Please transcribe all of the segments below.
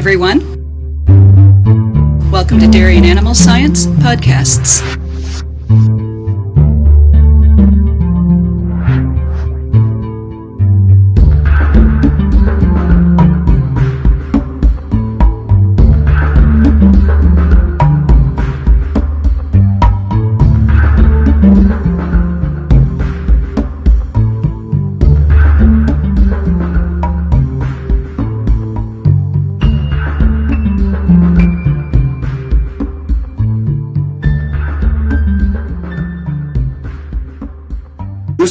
everyone. Welcome to Dairy and Animal Science Podcasts.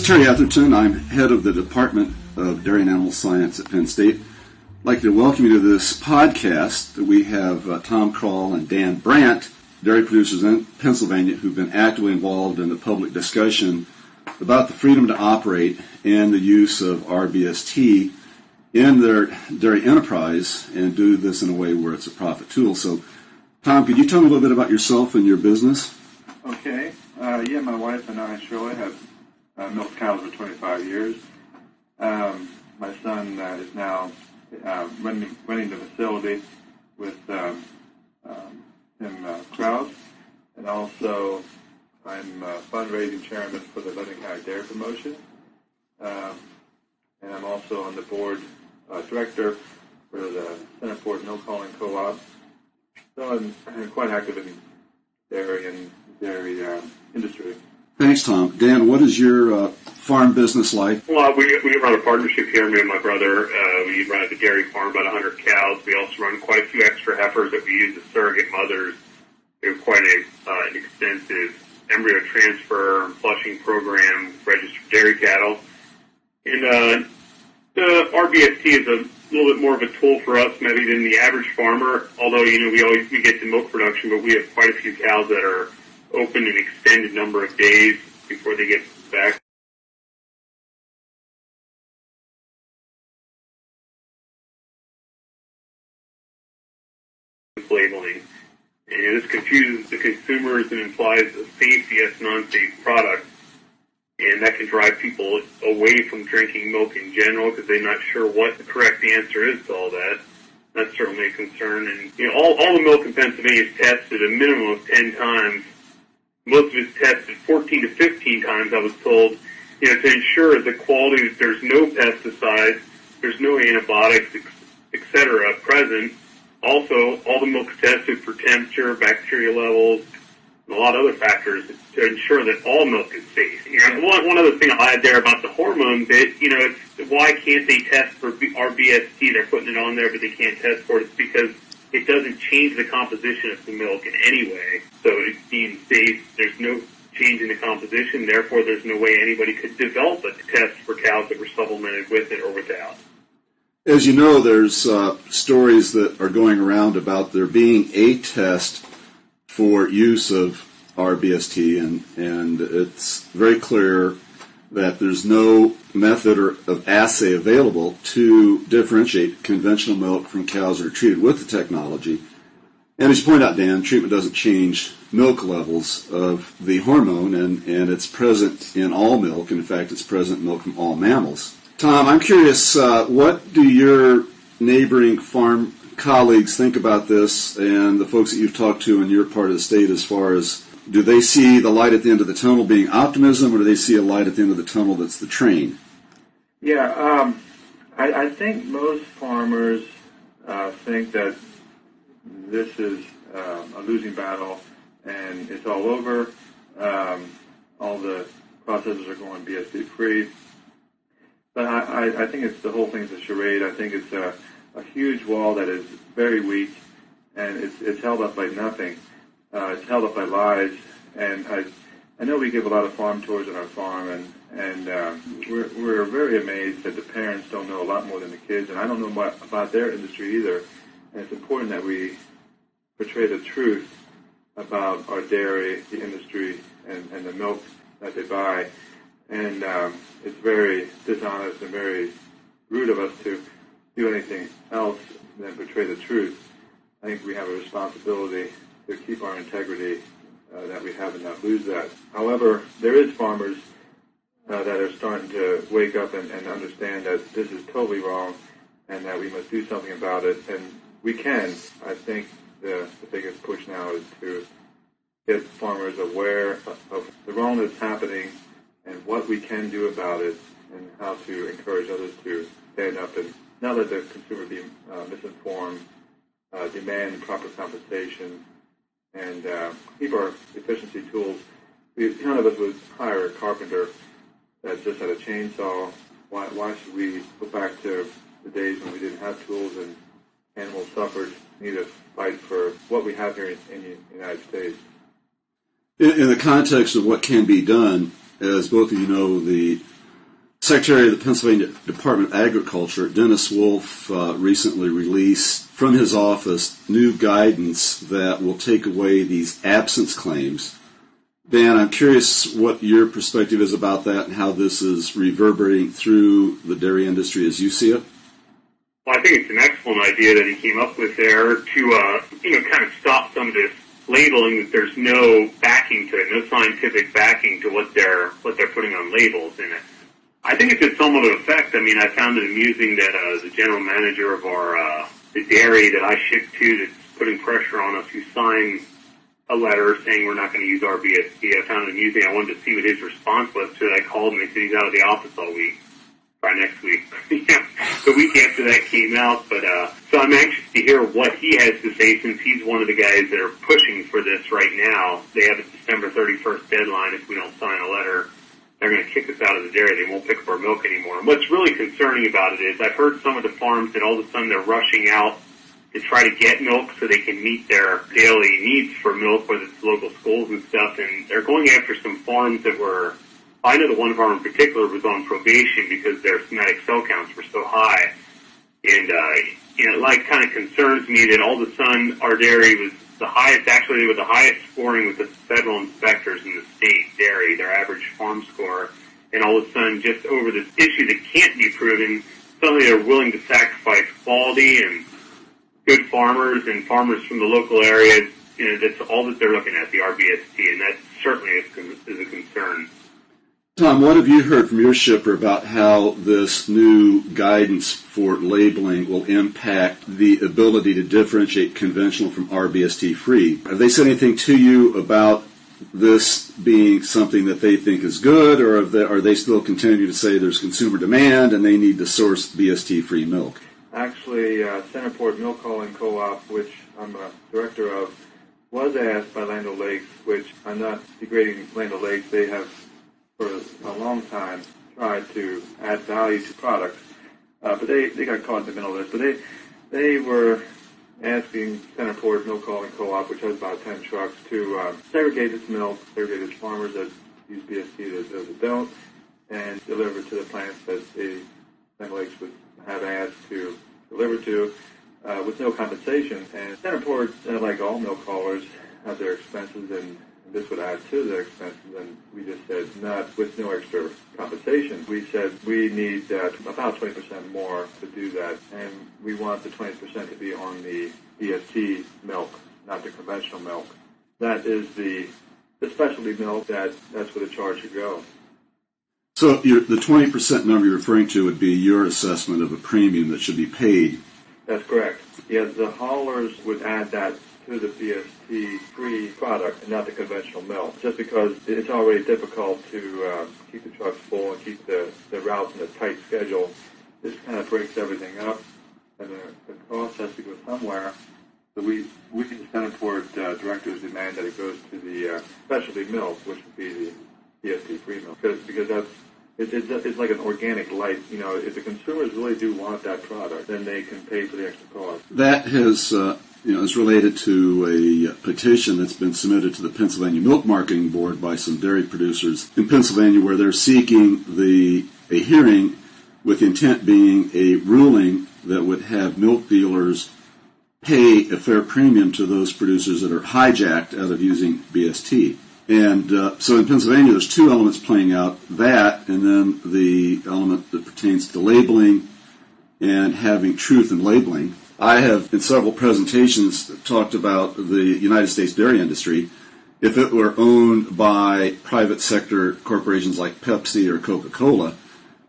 Terry Etherton. I'm head of the Department of Dairy and Animal Science at Penn State. I'd like to welcome you to this podcast. We have uh, Tom Krall and Dan Brandt, dairy producers in Pennsylvania, who've been actively involved in the public discussion about the freedom to operate and the use of RBST in their dairy enterprise and do this in a way where it's a profit tool. So, Tom, could you tell me a little bit about yourself and your business? Okay. Uh, yeah, my wife and I, Shirley, have uh, milked cows for 25 years. Um, my son uh, is now uh, running, running the facility with um, um, Tim uh, Kraus, and also I'm uh, fundraising chairman for the London County Dairy Promotion, um, and I'm also on the board uh, director for the Centerport Milk Hauling Co-op. So I'm, I'm quite active in dairy and dairy um, industry. Thanks, Tom. Dan, what is your uh, farm business like? Well, we, we run a partnership here, me and my brother. Uh, we run a dairy farm, about 100 cows. We also run quite a few extra heifers that we use as surrogate mothers. We have quite a, uh, an extensive embryo transfer and flushing program, registered dairy cattle. And uh, the RBST is a little bit more of a tool for us maybe than the average farmer, although, you know, we always we get to milk production, but we have quite a few cows that are open an extended number of days before they get back. Labeling. And this confuses the consumers and implies a safe yet non-safe product. And that can drive people away from drinking milk in general because they're not sure what the correct answer is to all that. That's certainly a concern. And you know, all, all the milk in Pennsylvania is tested a minimum of 10 times most of it's tested 14 to 15 times, I was told, you know, to ensure the quality that there's no pesticides, there's no antibiotics, et cetera, present. Also, all the milk's tested for temperature, bacteria levels, and a lot of other factors to ensure that all milk is safe. You know, one, one other thing I'll add there about the hormone bit, you know, it's why can't they test for RBST? They're putting it on there, but they can't test for it. It's because it doesn't change the composition of the milk in any way. So it's deemed safe. There's no change in the composition. Therefore, there's no way anybody could develop a test for cows that were supplemented with it or without. As you know, there's uh, stories that are going around about there being a test for use of RBST, and, and it's very clear that there's no method or, of assay available to differentiate conventional milk from cows that are treated with the technology. And as you point out, Dan, treatment doesn't change milk levels of the hormone, and, and it's present in all milk. In fact, it's present in milk from all mammals. Tom, I'm curious, uh, what do your neighboring farm colleagues think about this and the folks that you've talked to in your part of the state as far as do they see the light at the end of the tunnel being optimism, or do they see a light at the end of the tunnel that's the train? Yeah, um, I, I, think most farmers uh, think that this is uh, a losing battle and it's all over. Um, all the processes are going BST free. But I, I, think it's the whole thing is a charade. I think it's a, a huge wall that is very weak and it's, it's held up by nothing. Uh, held up by lies, and I, I know we give a lot of farm tours on our farm, and and uh, we're we're very amazed that the parents don't know a lot more than the kids, and I don't know about, about their industry either. And it's important that we portray the truth about our dairy, the industry, and, and the milk that they buy. And um, it's very dishonest and very rude of us to do anything else than portray the truth. I think we have a responsibility to keep our integrity uh, that we have and not lose that. However, there is farmers uh, that are starting to wake up and, and understand that this is totally wrong and that we must do something about it. And we can. I think the, the biggest push now is to get farmers aware of the wrong that's happening and what we can do about it and how to encourage others to stand up and not let the consumer be uh, misinformed, uh, demand proper compensation, and uh, keep our efficiency tools. We, none of us would hire a carpenter that just had a chainsaw. Why, why should we go back to the days when we didn't have tools and animals suffered? Need to fight for what we have here in, in the United States. In, in the context of what can be done, as both of you know, the Secretary of the Pennsylvania Department of Agriculture, Dennis Wolf, uh, recently released from his office new guidance that will take away these absence claims. Dan, I'm curious what your perspective is about that and how this is reverberating through the dairy industry as you see it. Well, I think it's an excellent idea that he came up with there to, uh, you know, kind of stop some of this labeling that there's no backing to it, no scientific backing to what they're what they're putting on labels in it. I think it's had somewhat of effect. I mean, I found it amusing that uh, the general manager of our uh, the dairy that I ship to that's putting pressure on us who signed a letter saying we're not going to use RBST. I found it amusing. I wanted to see what his response was to it. I called him and he said he's out of the office all week. By next week. the week after that came out. But uh, so I'm anxious to hear what he has to say since he's one of the guys that are pushing for this right now. They have a December 31st deadline if we don't sign a letter they're going to kick us out of the dairy. They won't pick up our milk anymore. And what's really concerning about it is I've heard some of the farms that all of a sudden they're rushing out to try to get milk so they can meet their daily needs for milk, whether it's local schools and stuff. And they're going after some farms that were, I know the one farm in particular was on probation because their somatic cell counts were so high. And, uh, you know, like kind of concerns me that all of a sudden our dairy was the highest, actually, with the highest scoring with the federal inspectors in the state dairy, their average farm score, and all of a sudden, just over this issue that can't be proven, suddenly they're willing to sacrifice quality and good farmers and farmers from the local area. You know, that's all that they're looking at, the RBST, and that certainly is, is a concern. Tom, what have you heard from your shipper about how this new guidance for labeling will impact the ability to differentiate conventional from RBST free? Have they said anything to you about this being something that they think is good, or are they still continuing to say there's consumer demand and they need to source BST free milk? Actually, uh, Centerport Milk Hauling Co-op, which I'm a director of, was asked by Land O'Lakes, which I'm not degrading Land O'Lakes. They have for a long time tried to add value to products, uh, but they, they got caught in the middle of this. But they they were asking Centerport Milk Hauling Co-op, which has about 10 trucks, to uh, segregate its milk, segregate its farmers that use BST, those that don't, and deliver to the plants that the Land Lakes would have asked to deliver to uh, with no compensation. And Centerport, uh, like all milk haulers, have their expenses and this would add to their expenses, and we just said not with no extra compensation. We said we need uh, about 20% more to do that, and we want the 20% to be on the BST milk, not the conventional milk. That is the the specialty milk that that's where the charge should go. So the 20% number you're referring to would be your assessment of a premium that should be paid. That's correct. Yeah, the haulers would add that to the BST-free product and not the conventional milk, just because it's already difficult to uh, keep the trucks full and keep the, the routes in a tight schedule. This kind of breaks everything up, and the, the cost has to go somewhere. So we, we the Centerport uh, directors demand that it goes to the uh, specialty milk, which would be the BST-free milk, because, because that's it, it, it's like an organic light. You know, if the consumers really do want that product, then they can pay for the extra cost. That has uh, you know, is related to a petition that's been submitted to the Pennsylvania Milk Marketing Board by some dairy producers in Pennsylvania, where they're seeking the a hearing with intent being a ruling that would have milk dealers pay a fair premium to those producers that are hijacked out of using BST. And uh, so in Pennsylvania, there's two elements playing out: that, and then the element that pertains to labeling and having truth in labeling. I have, in several presentations, talked about the United States dairy industry. If it were owned by private sector corporations like Pepsi or Coca Cola,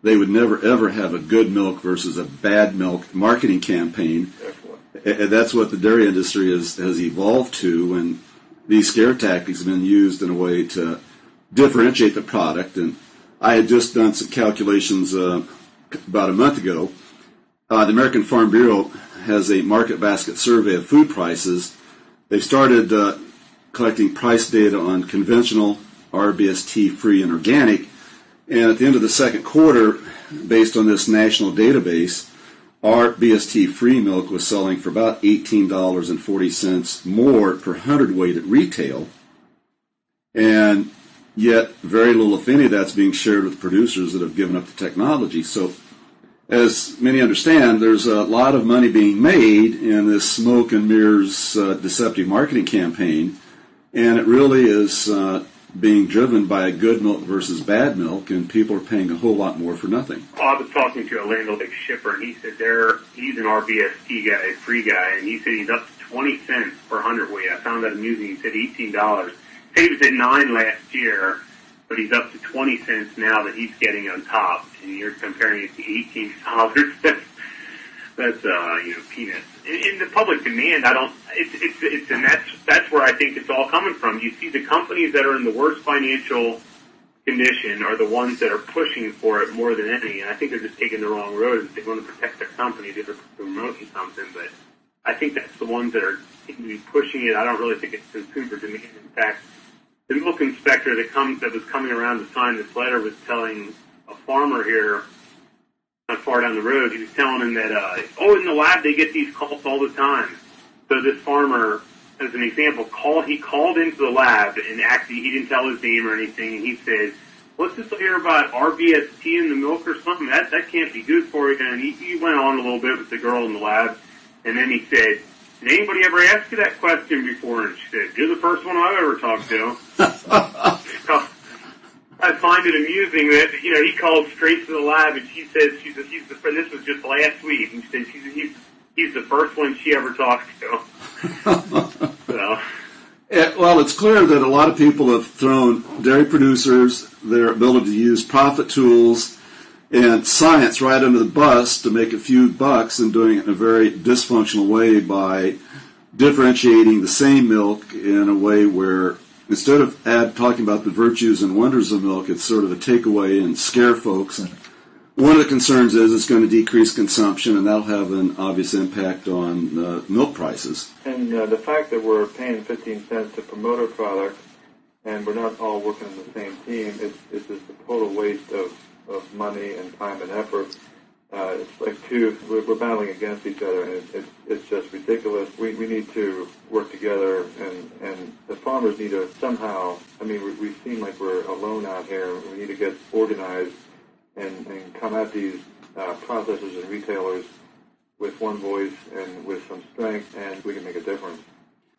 they would never ever have a good milk versus a bad milk marketing campaign. And that's what the dairy industry has, has evolved to, and these scare tactics have been used in a way to differentiate the product. And I had just done some calculations uh, about a month ago. Uh, the American Farm Bureau has a market basket survey of food prices. They've started uh, collecting price data on conventional, RBST free, and organic. And at the end of the second quarter, based on this national database, RBST free milk was selling for about $18.40 more per hundredweight at retail. And yet, very little, if any, of that's being shared with producers that have given up the technology. So, as many understand, there's a lot of money being made in this smoke and mirrors uh, deceptive marketing campaign, and it really is uh, being driven by good milk versus bad milk, and people are paying a whole lot more for nothing. I was talking to a O'Lakes shipper, and he said they're he's an RBST guy, a free guy, and he said he's up to twenty cents per hundredweight. I found that amusing. He said eighteen dollars. He was at nine last year, but he's up to twenty cents now that he's getting on top, and you're comparing it to eighteen dollars. that's uh, you know peanuts. In, in the public demand, I don't. It's it's it's and that's that's where I think it's all coming from. You see the companies that are in the worst financial condition are the ones that are pushing for it more than any. And I think they're just taking the wrong road. They want to protect their company. They're promoting something, but I think that's the ones that are pushing it. I don't really think it's consumer demand. In fact, the milk inspector that comes that was coming around to sign this letter was telling a farmer here not far down the road. He was telling him that uh, oh, in the lab they get these calls all the time. So this farmer, as an example, called he called into the lab and actually he didn't tell his name or anything. And he said, "What's this here about RBST in the milk or something? That that can't be good for you." And he, he went on a little bit with the girl in the lab, and then he said. Did anybody ever ask you that question before? And she said, "You're the first one I've ever talked to." So, I find it amusing that you know he called straight to the lab, and she says she's a, he's the and this was just last week, and she said she's he's he's the first one she ever talked to. so Eh, well, it's clear that a lot of people have thrown dairy producers, their ability to use profit tools and science right under the bus to make a few bucks and doing it in a very dysfunctional way by differentiating the same milk in a way where instead of ad, talking about the virtues and wonders of milk, it's sort of a takeaway and scare folks. And one of the concerns is it's going to decrease consumption, and that'll have an obvious impact on uh, milk prices. And uh, the fact that we're paying 15 cents to promote our product and we're not all working on the same team, it's, it's just a total waste of, of money and time and effort. Uh, it's like two, we're, we're battling against each other, and it's, it's, it's just ridiculous. We, we need to work together, and, and the farmers need to somehow, I mean, we, we seem like we're alone out here. We need to get organized and, and come at these uh, processors and retailers with one voice and with some strength, and we can make a difference.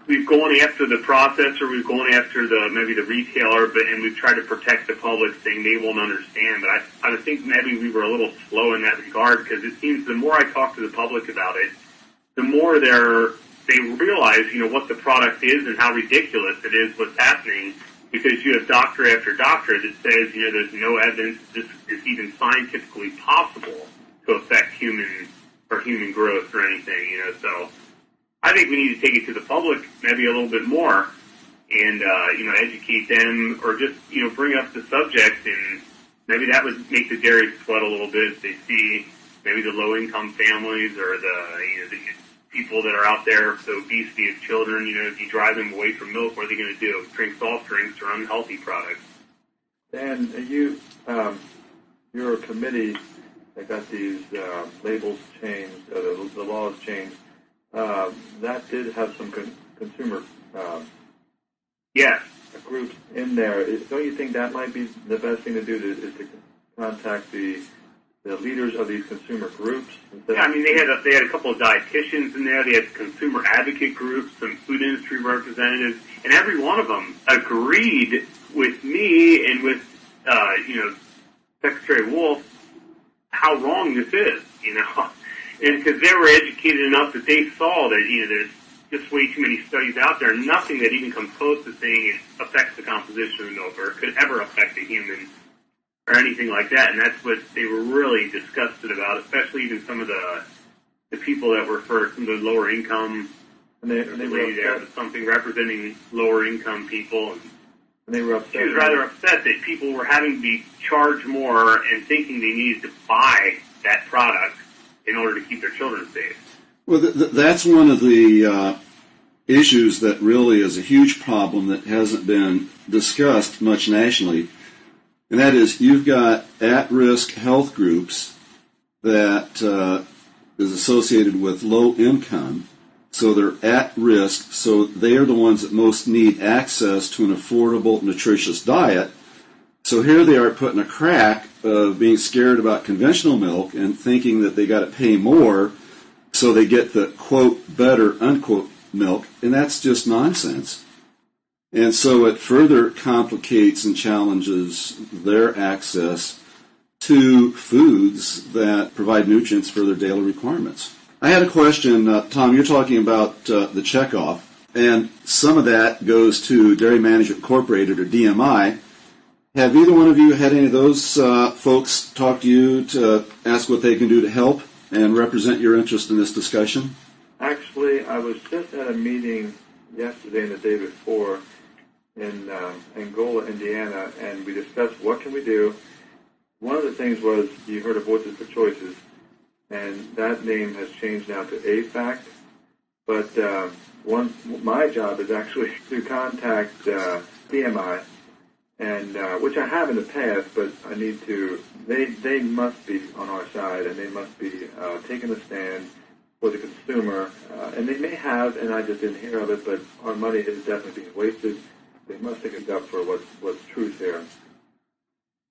We've gone after the processor, we've gone after the maybe the retailer, but and we've tried to protect the public, saying they won't understand. But I I think maybe we were a little slow in that regard because it seems the more I talk to the public about it, the more they're they realize you know what the product is and how ridiculous it is what's happening. Because you have doctor after doctor that says you know there's no evidence this is even scientifically possible to affect human or human growth or anything. You know, so I think we need to take it to the public maybe a little bit more and, uh, you know, educate them or just, you know, bring up the subject and maybe that would make the dairy sweat a little bit they see maybe the low income families or the, you know, the people that are out there, the obesity of children, you know, if you drive them away from milk, what are they going to do? Drink soft drinks or unhealthy products. And you, um, you're a committee that got these uh, labels changed, uh, the, the laws changed. Uh, that did have some con- consumer um, Yes. groups in there. Is- Don't you think that might be the best thing to do? To, is to contact the the leaders of these consumer groups? Yeah, I mean, they had a, they had a couple of dietitians in there. They had consumer advocate groups, some food industry representatives, and every one of them agreed with me and with uh, you know Secretary Wolf how wrong this is. You know, and because they were educated enough that they saw that you know there's just way too many studies out there, nothing that even comes close to saying it affects the composition of milk or could ever affect a human or anything like that. And that's what they were really disgusted about, especially even some of the the people that were for some of the lower income. And they, and they were there something representing lower income people. And And they were upset. she was rather upset that people were having to be charged more and thinking they needed to buy that product in order to keep their children safe. Well, th- th- that's one of the uh, issues that really is a huge problem that hasn't been discussed much nationally, and that is you've got at-risk health groups that uh, is associated with low income, so they're at risk. So they are the ones that most need access to an affordable, nutritious diet. So here they are putting a crack of being scared about conventional milk and thinking that they got to pay more so they get the quote better unquote milk, and that's just nonsense. And so it further complicates and challenges their access to foods that provide nutrients for their daily requirements. I had a question, uh, Tom. You're talking about uh, the checkoff, and some of that goes to Dairy Management Incorporated or DMI. Have either one of you had any of those uh, folks talk to you to ask what they can do to help and represent your interest in this discussion? Actually, I was just at a meeting yesterday and the day before in um, Angola, Indiana, and we discussed what can we do. One of the things was you heard of Voices for Choices, and that name has changed now to AFAC. But uh, one, my job is actually to contact uh, DMI, and uh, which I have in the past, but I need to. They they must be on our side, and they must be uh, taking a stand for the consumer. Uh, and they may have, and I just didn't hear of it, but our money is definitely being wasted. They must take it up for what's what's truth here.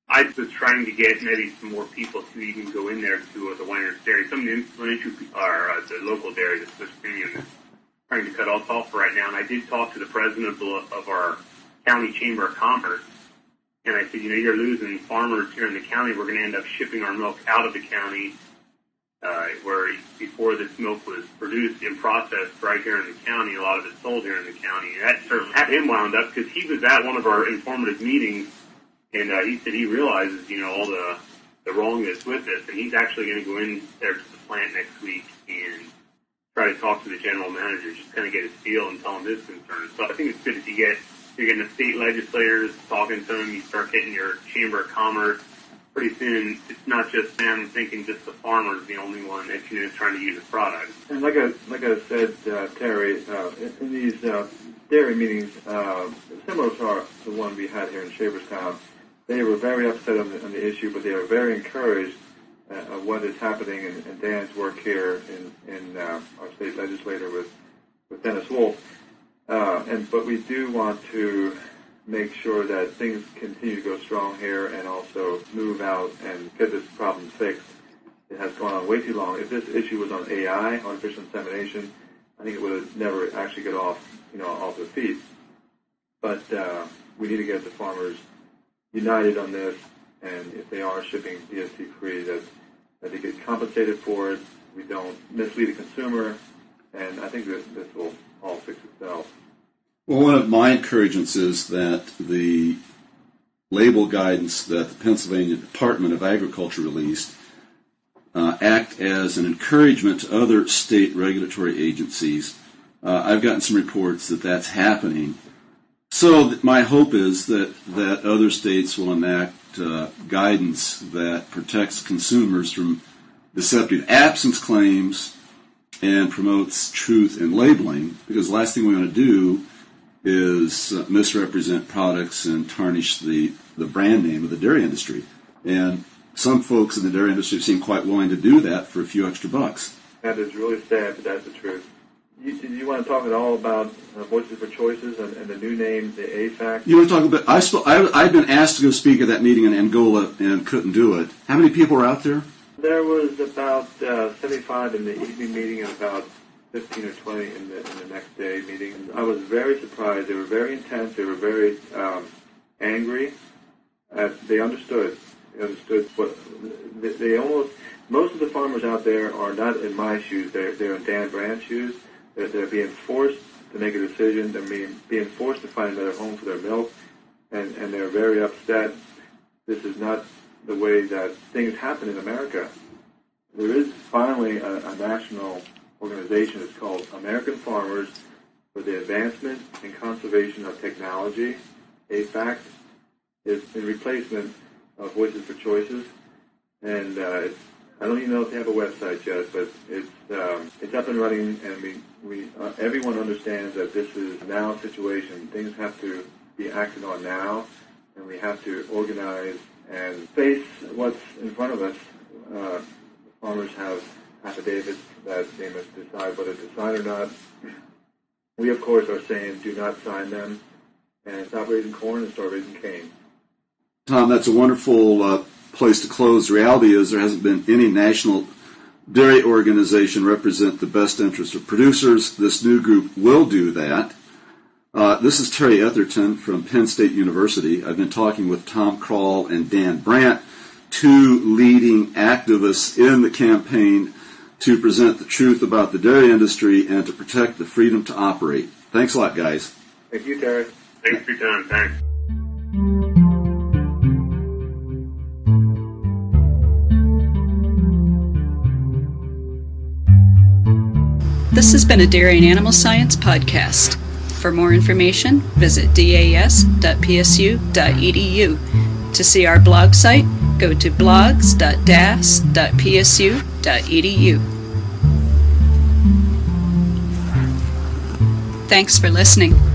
I was trying to get maybe some more people to even go in there to uh, the Winer's Dairy. Some of the influential are uh, the local dairy, the Swiss Premium, is trying to cut off right now. And I did talk to the president of, the, of our county chamber of commerce, and I said, you know, you're losing farmers here in the county. We're going to end up shipping our milk out of the county, uh, where before this milk was produced and processed right here in the county, a lot of it sold here in the county. And that certainly had him wound up because he was at one of our informative meetings and uh, he said he realizes, you know, all the the wrongness with this, and he's actually going to go in there to the plant next week and try to talk to the general manager, just kind of get his feel and tell him his concerns. So I think it's good if you get you're getting the state legislators talking to them, you start getting your chamber of commerce. Pretty soon, it's not just them thinking just the farmer's the only one that you know is trying to use the product. And like I like I said, uh, Terry, uh, in, these uh, dairy meetings, uh, similar to our, the one we had here in Shaverstown, they were very upset on the, on the issue, but they are very encouraged uh, of what is happening in, in Dan's work here in, in uh, our state legislator with, with Dennis Wolf. Uh, and but we do want to make sure that things continue to go strong here and also move out and get this problem fixed. It has gone on way too long. If this issue was on AI, artificial insemination, I think it would have never actually get off, you know, off the feet. But uh, we need to get the farmers united on this, and if they are shipping BST free, that that they get compensated for it. We don't mislead the consumer, and I think that this will Well, one of my encouragements is that the label guidance that the Pennsylvania Department of Agriculture released uh, act as an encouragement to other state regulatory agencies. Uh, I've gotten some reports that that's happening. So my hope is that, that other states will enact uh, guidance that protects consumers from deceptive absence claims and promotes truth in labeling, because the last thing we want to do is uh, misrepresent products and tarnish the, the brand name of the dairy industry. And some folks in the dairy industry seem quite willing to do that for a few extra bucks. That is really sad, but that's the truth. You, do you want to talk at all about uh, Voices for Choices and, and the new name, the AFAC? You want to talk about? I sp- I, I've been asked to go speak at that meeting in Angola and couldn't do it. How many people are out there? There was about uh, 75 in the evening meeting and about 15 or 20 in the, in the next day meeting. I was very surprised. They were very intense. They were very um, angry. Uh, they understood. They understood what they, they almost. Most of the farmers out there are not in my shoes. They're they're in Dan Brandt's shoes. They're, they're being forced to make a decision. They're being being forced to find another home for their milk, and and they're very upset. This is not the way that things happen in America. there is finally a, a national organization. It's called American Farmers for the Advancement and Conservation of Technology, AFAC It's in replacement of Voices for Choices, and uh, I don't even know if they have a website yet, but it's um, it's up and running, and we we uh, everyone understands that this is now a situation. Things have to be acted on now, and we have to organize and face what's in front of us. Uh, farmers have affidavits that they must decide whether to sign or not. We, of course, are saying do not sign them and stop raising corn and start raising cane. Tom, that's a wonderful uh, place to close. Reality is there hasn't been any national dairy organization represent the best interest of producers. This new group will do that. Uh, this is Terry Etherton from Penn State University. I've been talking with Tom Krall and Dan Brandt, two leading activists in the campaign to present the truth about the dairy industry and to protect the freedom to operate. Thanks a lot, guys. Thank you, Terry. Thanks for your time. Thanks. This has been a Dairy and Animal Science podcast. For more information, visit das.psu.edu. To see our blog site, go to blogs.das.psu.edu. Thanks for listening.